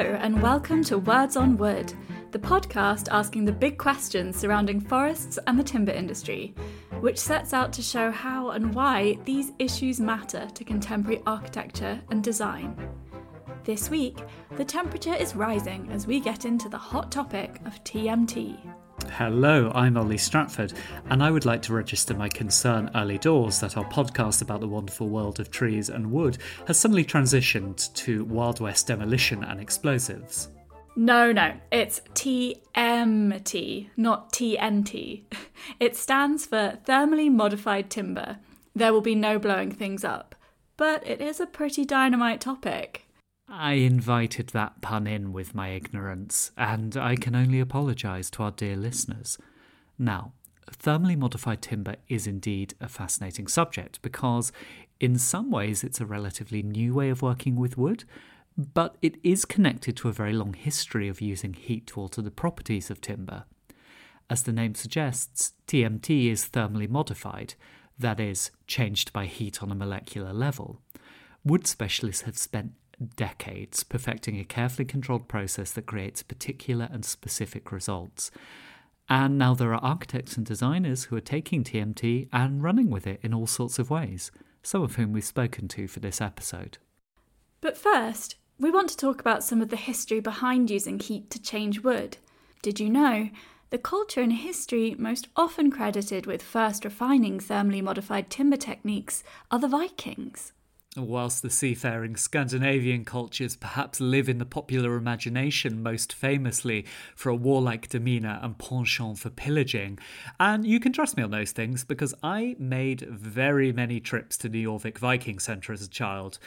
and welcome to Words on Wood, the podcast asking the big questions surrounding forests and the timber industry, which sets out to show how and why these issues matter to contemporary architecture and design. This week, the temperature is rising as we get into the hot topic of TMT. Hello, I'm Ollie Stratford, and I would like to register my concern early doors that our podcast about the wonderful world of trees and wood has suddenly transitioned to Wild West demolition and explosives. No, no, it's TMT, not TNT. It stands for Thermally Modified Timber. There will be no blowing things up. But it is a pretty dynamite topic. I invited that pun in with my ignorance, and I can only apologise to our dear listeners. Now, thermally modified timber is indeed a fascinating subject because, in some ways, it's a relatively new way of working with wood, but it is connected to a very long history of using heat to alter the properties of timber. As the name suggests, TMT is thermally modified, that is, changed by heat on a molecular level. Wood specialists have spent decades perfecting a carefully controlled process that creates particular and specific results. And now there are architects and designers who are taking TMT and running with it in all sorts of ways, some of whom we've spoken to for this episode. But first, we want to talk about some of the history behind using heat to change wood. Did you know? The culture and history most often credited with first refining thermally modified timber techniques are the Vikings. Whilst the seafaring Scandinavian cultures perhaps live in the popular imagination most famously for a warlike demeanour and penchant for pillaging, and you can trust me on those things because I made very many trips to the Jorvik Viking Centre as a child.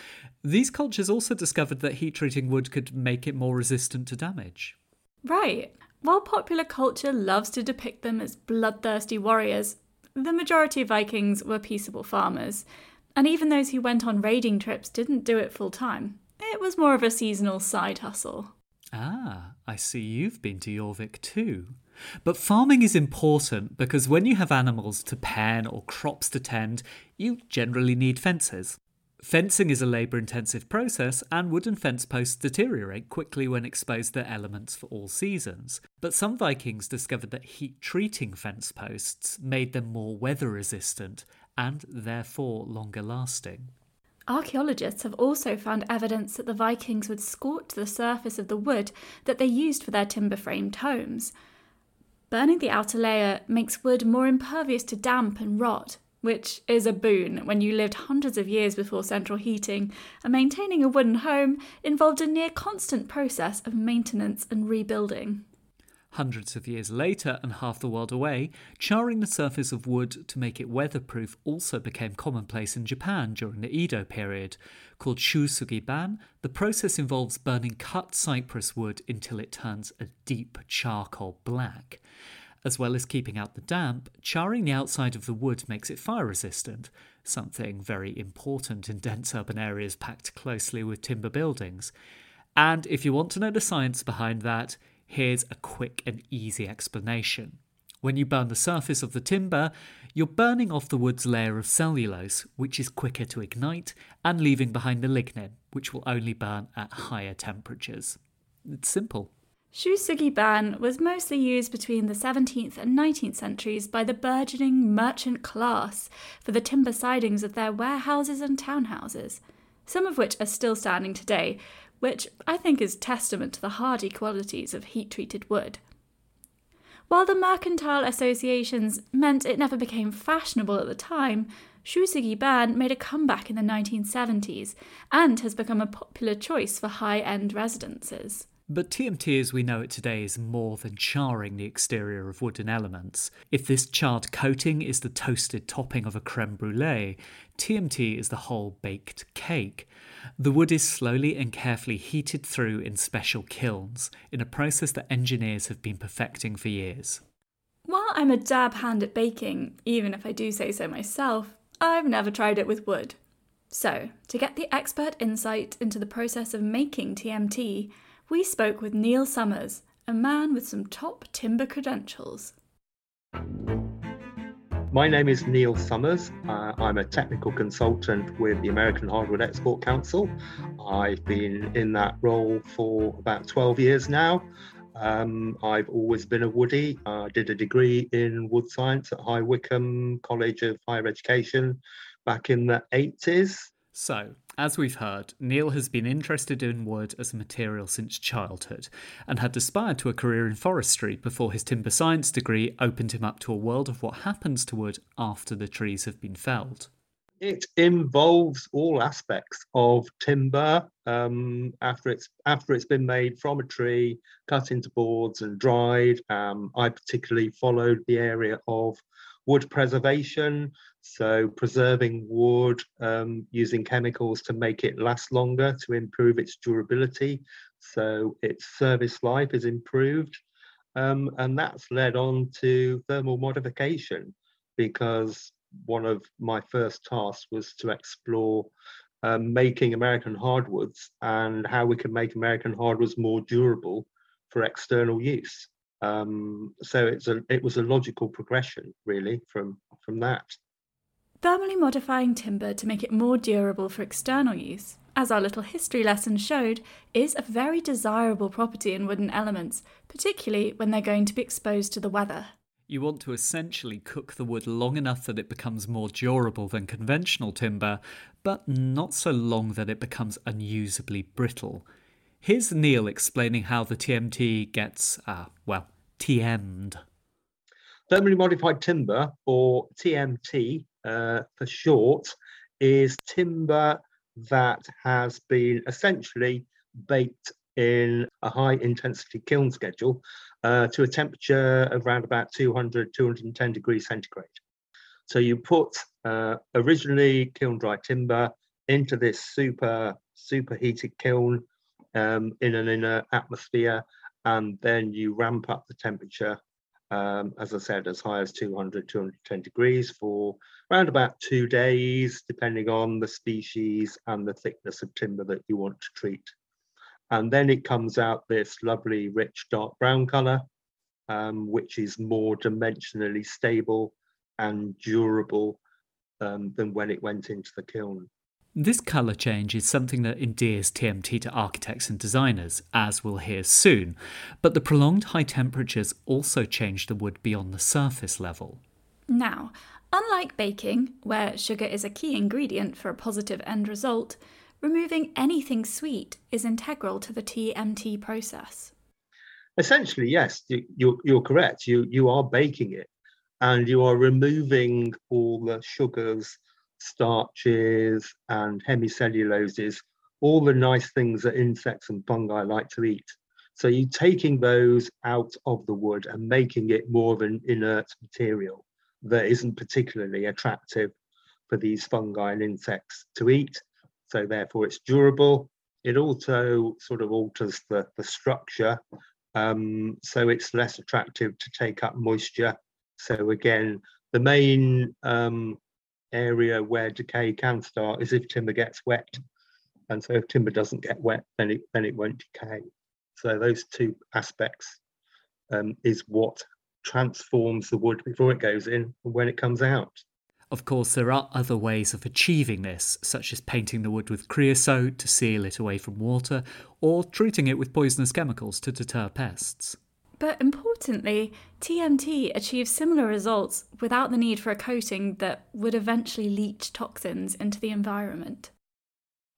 These cultures also discovered that heat treating wood could make it more resistant to damage. Right. While popular culture loves to depict them as bloodthirsty warriors, the majority of Vikings were peaceable farmers. And even those who went on raiding trips didn't do it full time. It was more of a seasonal side hustle. Ah, I see you've been to Jorvik too. But farming is important because when you have animals to pen or crops to tend, you generally need fences. Fencing is a labour intensive process, and wooden fence posts deteriorate quickly when exposed to elements for all seasons. But some Vikings discovered that heat treating fence posts made them more weather resistant and therefore longer lasting. Archaeologists have also found evidence that the Vikings would scorch the surface of the wood that they used for their timber framed homes. Burning the outer layer makes wood more impervious to damp and rot, which is a boon when you lived hundreds of years before central heating, and maintaining a wooden home involved a near constant process of maintenance and rebuilding. Hundreds of years later, and half the world away, charring the surface of wood to make it weatherproof also became commonplace in Japan during the Edo period. Called shou sugi ban, the process involves burning cut cypress wood until it turns a deep charcoal black. As well as keeping out the damp, charring the outside of the wood makes it fire resistant, something very important in dense urban areas packed closely with timber buildings. And if you want to know the science behind that, Here's a quick and easy explanation. When you burn the surface of the timber, you're burning off the wood's layer of cellulose, which is quicker to ignite, and leaving behind the lignin, which will only burn at higher temperatures. It's simple. Shou sugi ban was mostly used between the 17th and 19th centuries by the burgeoning merchant class for the timber sidings of their warehouses and townhouses, some of which are still standing today, which I think is testament to the hardy qualities of heat treated wood. While the mercantile associations meant it never became fashionable at the time, Shou sugi ban made a comeback in the 1970s and has become a popular choice for high end residences. But TMT as we know it today is more than charring the exterior of wooden elements. If this charred coating is the toasted topping of a creme brulee, TMT is the whole baked cake. The wood is slowly and carefully heated through in special kilns, in a process that engineers have been perfecting for years. While I'm a dab hand at baking, even if I do say so myself, I've never tried it with wood. So, to get the expert insight into the process of making TMT, we spoke with Neil Summers, a man with some top timber credentials. My name is Neil Summers. Uh, I'm a technical consultant with the American Hardwood Export Council. I've been in that role for about 12 years now. Um, I've always been a woody. I did a degree in wood science at High Wycombe College of Higher Education back in the 80s. So, as we've heard, Neil has been interested in wood as a material since childhood and had aspired to a career in forestry before his timber science degree opened him up to a world of what happens to wood after the trees have been felled. It involves all aspects of timber um, after it's after it's been made from a tree, cut into boards and dried. Um, I particularly followed the area of wood preservation, so preserving wood um, using chemicals to make it last longer to improve its durability, so its service life is improved. Um, and that's led on to thermal modification because one of my first tasks was to explore um, making American hardwoods and how we can make American hardwoods more durable for external use. Um, so it's a, it was a logical progression, really, from, from that. Thermally modifying timber to make it more durable for external use, as our little history lesson showed, is a very desirable property in wooden elements, particularly when they're going to be exposed to the weather. You want to essentially cook the wood long enough that it becomes more durable than conventional timber, but not so long that it becomes unusably brittle. Here's Neil explaining how the TMT gets, uh, well, TM'd. Thermally modified timber, or TMT uh, for short, is timber that has been essentially baked in a high intensity kiln schedule uh, to a temperature of around about 200, 210 degrees centigrade. So you put uh, originally kiln dry timber into this super, super heated kiln um, in an inner atmosphere, and then you ramp up the temperature, um, as I said, as high as 200, 210 degrees for around about two days, depending on the species and the thickness of timber that you want to treat. And then it comes out this lovely, rich, dark brown color, um, which is more dimensionally stable and durable um, than when it went into the kiln. This colour change is something that endears TMT to architects and designers, as we'll hear soon, but the prolonged high temperatures also change the wood beyond the surface level. Now, unlike baking, where sugar is a key ingredient for a positive end result, removing anything sweet is integral to the TMT process. Essentially, yes, you, you're correct. You, you are baking it and you are removing all the sugars starches and hemicelluloses, all the nice things that insects and fungi like to eat. So you're taking those out of the wood and making it more of an inert material that isn't particularly attractive for these fungi and insects to eat. So therefore it's durable. It also sort of alters the, the structure. Um, so it's less attractive to take up moisture. So again, the main um, area where decay can start is if timber gets wet. And so if timber doesn't get wet, then it then it won't decay. So those two aspects um, is what transforms the wood before it goes in and when it comes out. Of course, there are other ways of achieving this, such as painting the wood with creosote to seal it away from water, or treating it with poisonous chemicals to deter pests. But importantly, TMT achieves similar results without the need for a coating that would eventually leach toxins into the environment.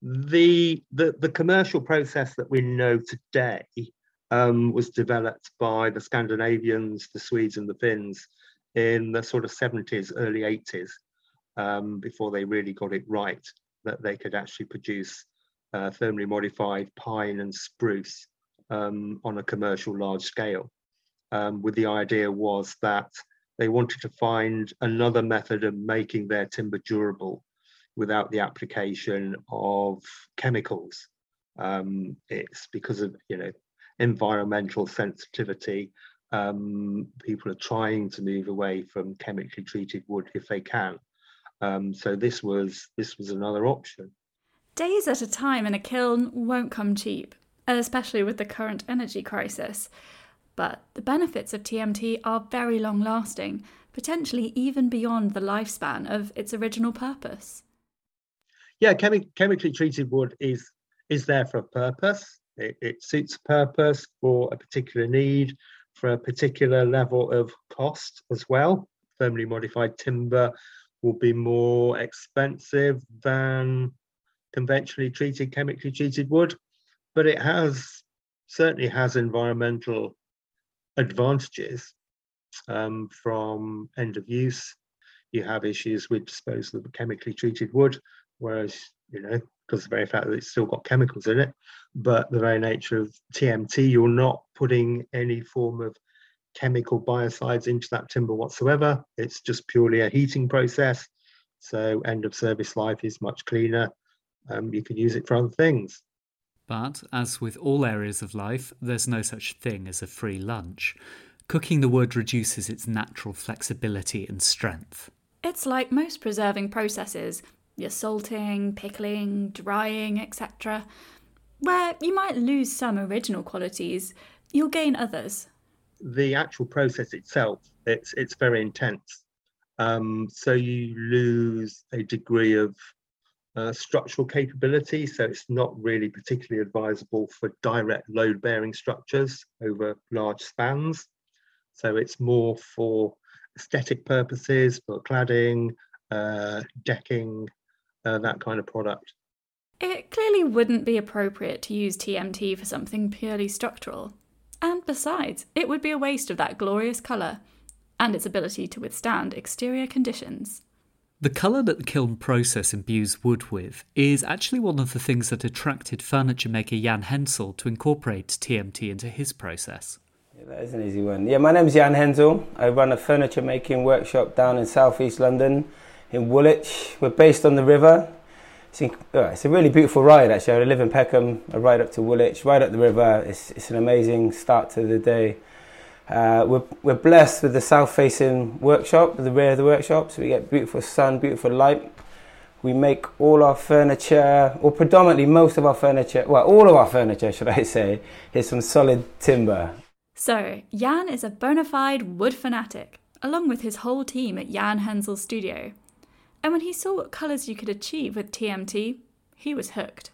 The, the, the commercial process that we know today um, was developed by the Scandinavians, the Swedes, and the Finns in the sort of 70s, early 80s, um, before they really got it right that they could actually produce uh, thermally modified pine and spruce um, on a commercial large scale um, with the idea was that they wanted to find another method of making their timber durable without the application of chemicals. Um, it's because of you know environmental sensitivity. Um, people are trying to move away from chemically treated wood if they can. Um, so this was this was another option. Days at a time in a kiln won't come cheap, especially with the current energy crisis. But the benefits of TMT are very long lasting, potentially even beyond the lifespan of its original purpose. Yeah, chemi- chemically treated wood is is there for a purpose. It, it suits a purpose for a particular need, for a particular level of cost as well. Thermally modified timber will be more expensive than conventionally treated, chemically treated wood, but it has certainly has environmental advantages um, from end of use. You have issues with disposal of chemically treated wood, whereas you know because the very fact that it's still got chemicals in it, but the very nature of TMT, you're not putting any form of chemical biocides into that timber whatsoever. It's just purely a heating process. So end of service life is much cleaner. Um, you can use it for other things. But, as with all areas of life, there's no such thing as a free lunch. Cooking the wood reduces its natural flexibility and strength. It's like most preserving processes your salting, pickling, drying, etc. Where you might lose some original qualities, you'll gain others. The actual process itself, it's it's very intense. Um, so you lose a degree of uh, structural capability. So it's not really particularly advisable for direct load bearing structures over large spans. So it's more for aesthetic purposes, for cladding, uh, decking, uh, that kind of product. It clearly wouldn't be appropriate to use TMT for something purely structural. And besides, it would be a waste of that glorious colour and its ability to withstand exterior conditions. The colour that the kiln process imbues wood with is actually one of the things that attracted furniture maker Jan Hendzel to incorporate TMT into his process. Yeah, that is an easy one. Yeah, my name's Jan Hendzel. I run a furniture making workshop down in southeast London in Woolwich. We're based on the river. It's, oh, it's, a really beautiful ride actually. I live in Peckham, I ride up to Woolwich, right up the river. It's, it's an amazing start to the day. Uh, we're, we're blessed with the south facing workshop, the rear of the workshop, so we get beautiful sun, beautiful light. We make all our furniture, or predominantly most of our furniture, well, all of our furniture, should I say, is some solid timber. So, Jan is a bona fide wood fanatic, along with his whole team at Jan Hendzel's studio. And when he saw what colours you could achieve with TMT, he was hooked.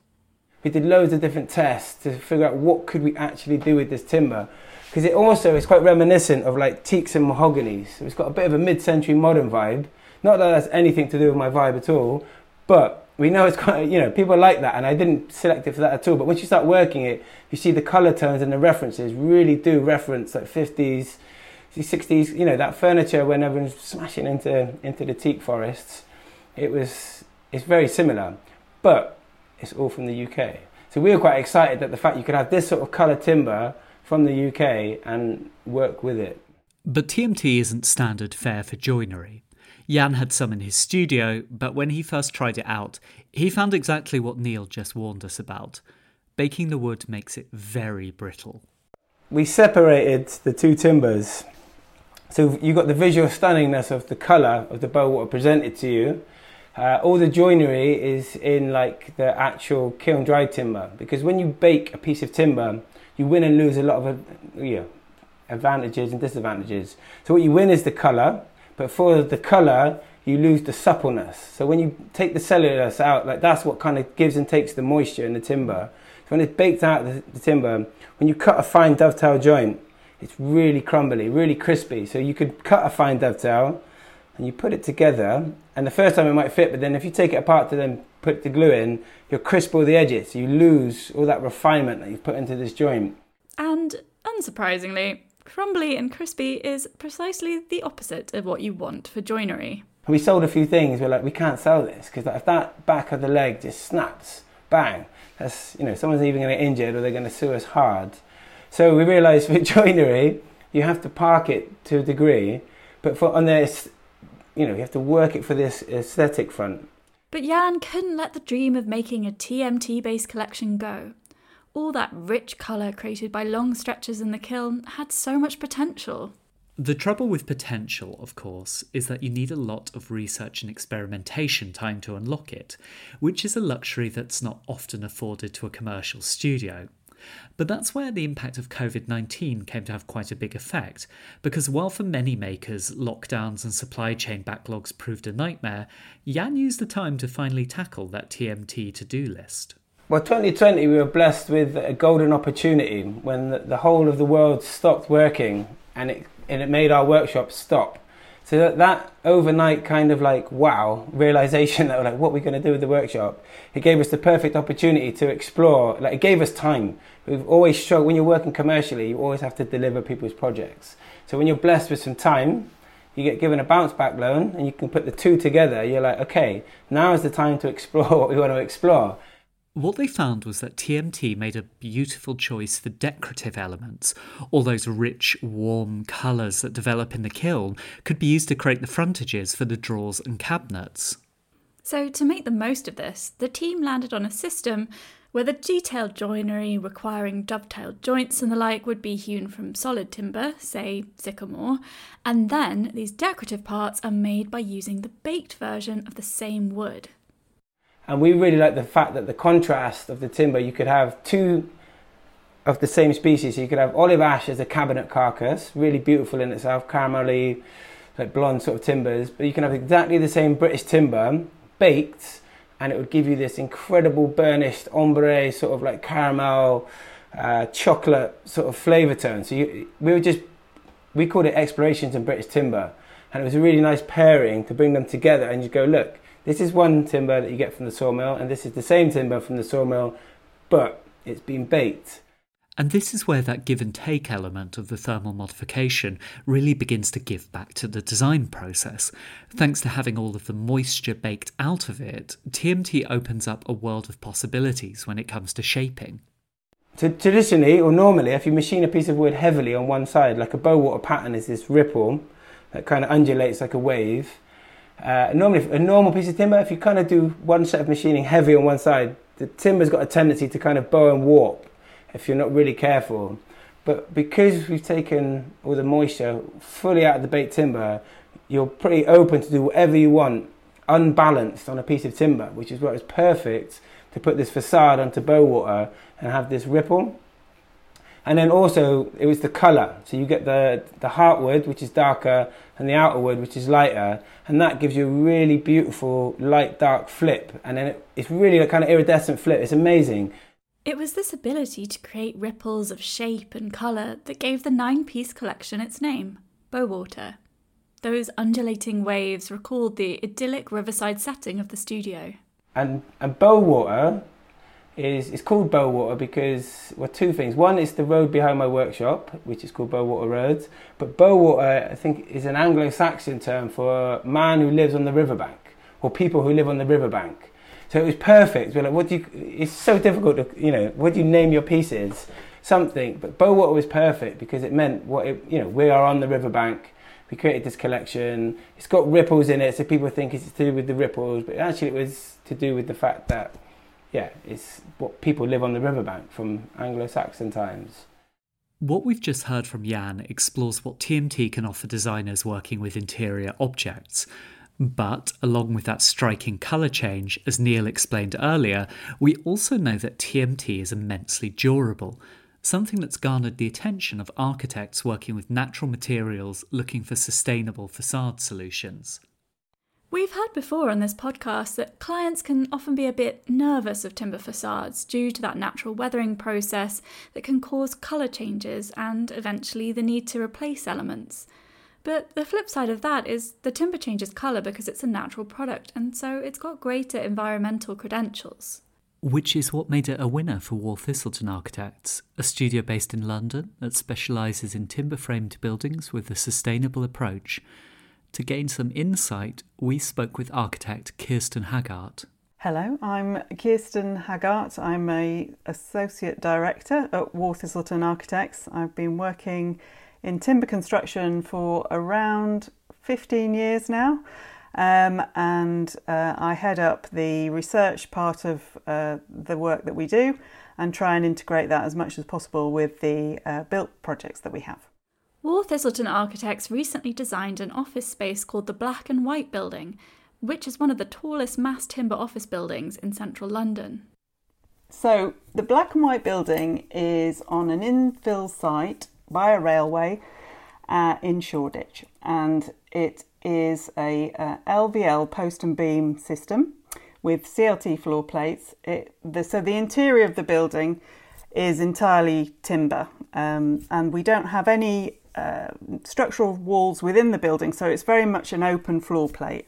We did loads of different tests to figure out what could we actually do with this timber. Because it also is quite reminiscent of like teaks and mahoganies. So it's got a bit of a mid-century modern vibe. Not that that's anything to do with my vibe at all, but we know it's quite, you know, people like that, and I didn't select it for that at all. But once you start working it, you see the color tones and the references really do reference like 50s, 60s, you know, that furniture when everyone's smashing into, into the teak forests it was it's very similar, but it's all from the UK. So we were quite excited that the fact you could have this sort of colour timber from the UK and work with it. But TMT isn't standard fare for joinery. Jan had some in his studio, but when he first tried it out, he found exactly what Neil just warned us about. Baking the wood makes it very brittle. We separated the two timbers. So you got the visual stunningness of the colour of the bow what presented to you, uh, all the joinery is in like the actual kiln dried timber because when you bake a piece of timber, you win and lose a lot of you know, advantages and disadvantages. So what you win is the color, but for the color, you lose the suppleness. So when you take the cellulose out, like that's what kind of gives and takes the moisture in the timber. So when it's baked out the, the timber, when you cut a fine dovetail joint, it's really crumbly, really crispy. So you could cut a fine dovetail and you put it together and the first time it might fit but then if you take it apart to then put the glue in you'll crisp all the edges. You lose all that refinement that you've put into this joint. And unsurprisingly crumbly and crispy is precisely the opposite of what you want for joinery. We sold a few things we're like we can't sell this because if that back of the leg just snaps bang that's you know someone's even going to get injured or they're going to sue us hard. So we realized for joinery you have to park it to a degree but for on this you know, you have to work it for this aesthetic front. But Jan couldn't let the dream of making a TMT based collection go. All that rich colour created by long stretches in the kiln had so much potential. The trouble with potential, of course, is that you need a lot of research and experimentation time to unlock it, which is a luxury that's not often afforded to a commercial studio. But that's where the impact of COVID 19 came to have quite a big effect, because while for many makers lockdowns and supply chain backlogs proved a nightmare, Jan used the time to finally tackle that TMT to do list. Well, 2020, we were blessed with a golden opportunity when the, whole of the world stopped working and it, and it made our workshop stop. So that, that overnight kind of like wow realization that like what we're going to do with the workshop, it gave us the perfect opportunity to explore. Like it gave us time. We've always shown when you're working commercially, you always have to deliver people's projects. So when you're blessed with some time, you get given a bounce back loan and you can put the two together. You're like, okay, now is the time to explore what we want to explore. What they found was that TMT made a beautiful choice for decorative elements. All those rich, warm colours that develop in the kiln could be used to create the frontages for the drawers and cabinets. So, to make the most of this, the team landed on a system where the detailed joinery requiring dovetailed joints and the like would be hewn from solid timber, say sycamore, and then these decorative parts are made by using the baked version of the same wood. And we really like the fact that the contrast of the timber, you could have two of the same species. You could have olive ash as a cabinet carcass, really beautiful in itself, caramelly, like blonde sort of timbers. But you can have exactly the same British timber baked, and it would give you this incredible burnished ombre, sort of like caramel, uh, chocolate sort of flavour tone. So you, we were just we called it explorations in British timber, and it was a really nice pairing to bring them together. And you go, look, this is one timber that you get from the sawmill, and this is the same timber from the sawmill, but it's been baked. And this is where that give and take element of the thermal modification really begins to give back to the design process. Thanks to having all of the moisture baked out of it, TMT opens up a world of possibilities when it comes to shaping. Traditionally, or normally, if you machine a piece of wood heavily on one side, like a bow water pattern is this ripple that kind of undulates like a wave, uh, normally, a normal piece of timber, if you kind of do one set of machining heavy on one side, the timber's got a tendency to kind of bow and warp if you're not really careful. But because we've taken all the moisture fully out of the baked timber, you're pretty open to do whatever you want, unbalanced on a piece of timber, which is what is perfect to put this facade onto bow water and have this ripple. And then also it was the colour. So you get the, the heartwood, which is darker, and the outer wood, which is lighter. And that gives you a really beautiful light dark flip. And then it, it's really a kind of iridescent flip. It's amazing. It was this ability to create ripples of shape and colour that gave the nine piece collection its name, Bowater. Those undulating waves recalled the idyllic riverside setting of the studio. And, and Bowater is it's called Bowater because well two things. One is the road behind my workshop, which is called Bowater Road. But Bowater, I think, is an Anglo-Saxon term for a man who lives on the riverbank or people who live on the riverbank. So it was perfect. We're like, what do you? It's so difficult to you know. What do you name your pieces? Something. But Bowater was perfect because it meant what it, you know. We are on the riverbank. We created this collection. It's got ripples in it, so people think it's to do with the ripples, but actually it was to do with the fact that yeah, it's what people live on the riverbank from Anglo Saxon times. What we've just heard from Jan explores what TMT can offer designers working with interior objects. But along with that striking colour change, as Neil explained earlier, we also know that TMT is immensely durable, something that's garnered the attention of architects working with natural materials looking for sustainable facade solutions. We've heard before on this podcast that clients can often be a bit nervous of timber facades due to that natural weathering process that can cause colour changes and eventually the need to replace elements. But the flip side of that is the timber changes colour because it's a natural product and so it's got greater environmental credentials. Which is what made it a winner for Waugh Thistleton Architects, a studio based in London that specialises in timber framed buildings with a sustainable approach to gain some insight, we spoke with architect Kirsten Haggart. Hello, I'm Kirsten Haggart. I'm a associate director at Waugh Thistleton Architects. I've been working in timber construction for around 15 years now. Um, and uh, I head up the research part of uh, the work that we do and try and integrate that as much as possible with the uh, built projects that we have. Waugh Thistleton Architects recently designed an office space called the Black and White Building, which is one of the tallest mass timber office buildings in central London. So the black and white building is on an infill site by a railway uh, in Shoreditch, and it is a uh, LVL post and beam system with CLT floor plates. It, the, so the interior of the building is entirely timber, um, and we don't have any uh, structural walls within the building, so it's very much an open floor plate.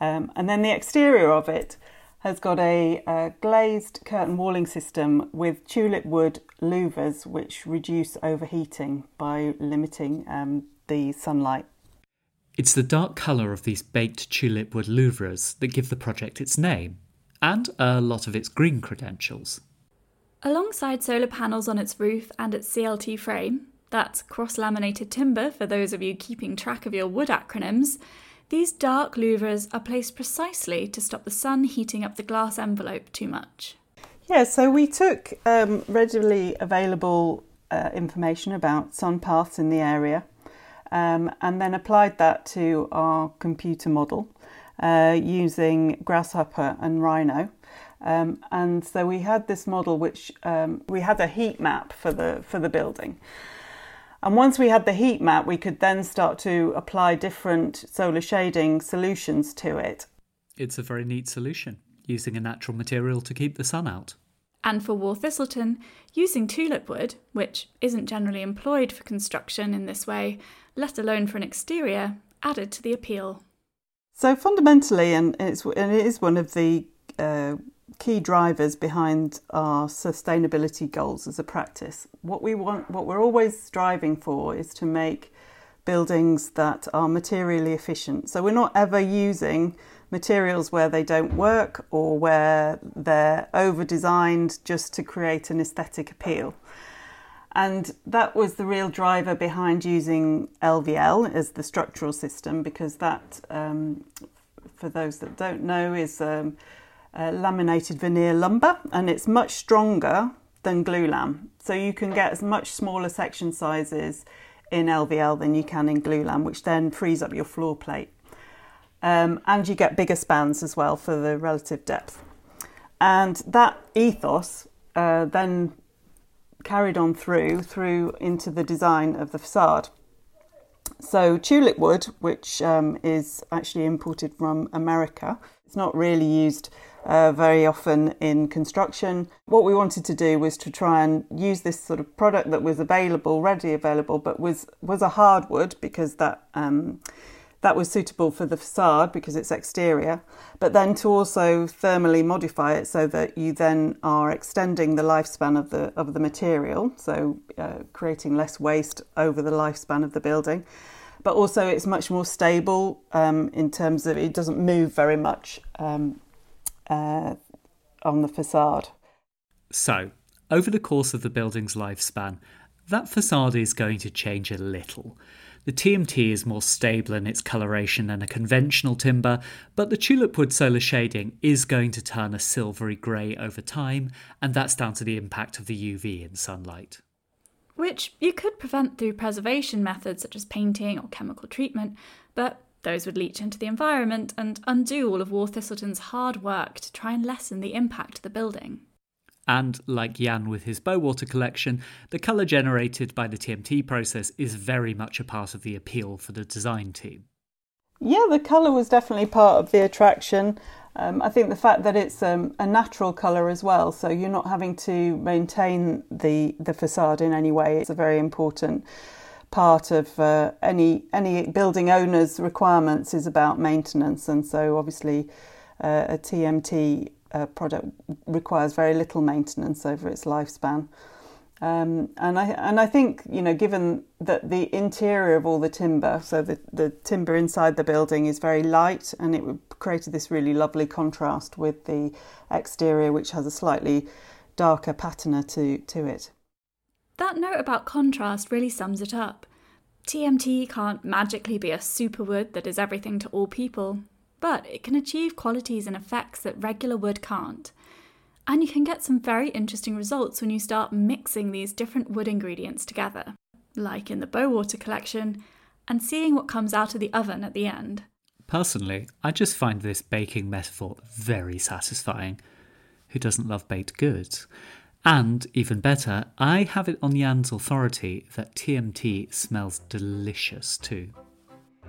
Um, and then the exterior of it has got a, a, glazed curtain walling system with tulip wood louvers, which reduce overheating by limiting um, the sunlight. It's the dark colour of these baked tulip wood louvres that give the project its name, and a lot of its green credentials. Alongside solar panels on its roof and its CLT frame, that's cross laminated timber for those of you keeping track of your wood acronyms, these dark louvres are placed precisely to stop the sun heating up the glass envelope too much. Yeah, so we took um, readily available uh, information about sun paths in the area um, and then applied that to our computer model uh, using Grasshopper and Rhino. Um, and so we had this model which um, we had a heat map for the for the building. And once we had the heat map, we could then start to apply different solar shading solutions to it. It's a very neat solution, using a natural material to keep the sun out. And for Waugh Thistleton, using tulip wood, which isn't generally employed for construction in this way, let alone for an exterior, added to the appeal. So fundamentally, and it's and it is one of the uh, key drivers behind our sustainability goals as a practice. What we want, what we're always striving for, is to make buildings that are materially efficient. So we're not ever using materials where they don't work or where they're over designed just to create an aesthetic appeal. And that was the real driver behind using LVL as the structural system because that, um, for those that don't know, is um, laminated veneer lumber and it's much stronger than glulam. So you can get as much smaller section sizes in LVL than you can in glulam, which then frees up your floor plate. Um, and you get bigger spans as well for the relative depth. And that ethos uh, then carried on through through into the design of the facade. So tulip wood, which um, is actually imported from America, it's not really used uh, very often in construction. What we wanted to do was to try and use this sort of product that was available, ready available, but was was a hardwood because that um, that was suitable for the facade because it's exterior, but then to also thermally modify it so that you then are extending the lifespan of the of the material, so uh, creating less waste over the lifespan of the building. But also, it's much more stable um, in terms of it doesn't move very much um, uh, on the facade. So, over the course of the building's lifespan, that facade is going to change a little. The TMT is more stable in its coloration than a conventional timber, but the tulip wood solar shading is going to turn a silvery grey over time, and that's down to the impact of the UV in sunlight. Which you could prevent through preservation methods such as painting or chemical treatment, but those would leach into the environment and undo all of Waugh Thistleton's hard work to try and lessen the impact of the building. And like Jan with his Bowater collection, the colour generated by the TMT process is very much a part of the appeal for the design team. Yeah, the colour was definitely part of the attraction. Um, I think the fact that it's um, a natural colour as well, so you're not having to maintain the, the facade in any way, it's a very important part of uh, any any building owner's requirements is about maintenance, and so obviously uh, a TMT uh, product requires very little maintenance over its lifespan. Um, and I and I think you know, given that the interior of all the timber, so the, the timber inside the building is very light, and it created this really lovely contrast with the exterior, which has a slightly darker patina to to it. That note about contrast really sums it up. TMT can't magically be a superwood that is everything to all people, but it can achieve qualities and effects that regular wood can't. And you can get some very interesting results when you start mixing these different wood ingredients together, like in the Bowater collection, and seeing what comes out of the oven at the end. Personally, I just find this baking metaphor very satisfying. who doesn't love baked goods? And even better, I have it on Jan's authority that TMT smells delicious too.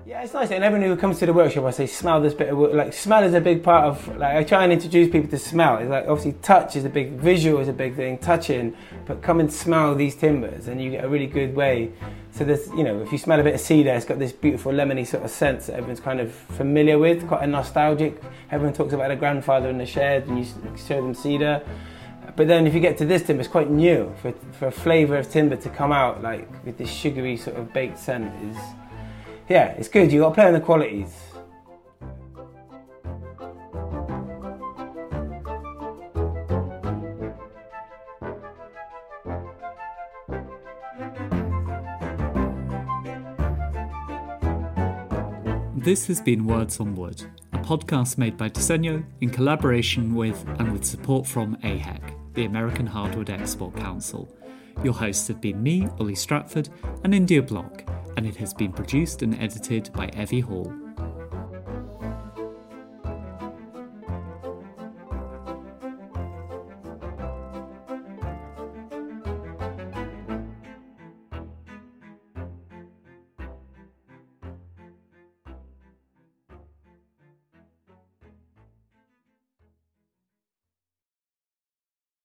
Yeah, it's nice. And everyone who comes to the workshop, I say, smell this bit of wood. Like, smell is a big part of, like, I try and introduce people to smell. It's like, obviously, touch is a big, visual is a big thing, touching, but come and smell these timbers and you get a really good way. So there's, you know, if you smell a bit of cedar, it's got this beautiful lemony sort of sense that everyone's kind of familiar with, quite a nostalgic. Everyone talks about their grandfather in the shed and you show them cedar. But then if you get to this timber, it's quite new. For, for a flavour of timber to come out, like, with this sugary sort of baked scent is yeah, it's good. You got to play on the qualities. This has been Words on Wood, a podcast made by Dezeen in collaboration with and with support from AHEC, the American Hardwood Export Council. Your hosts have been me, Ollie Stratford, and India Block and it has been produced and edited by Evie Hall.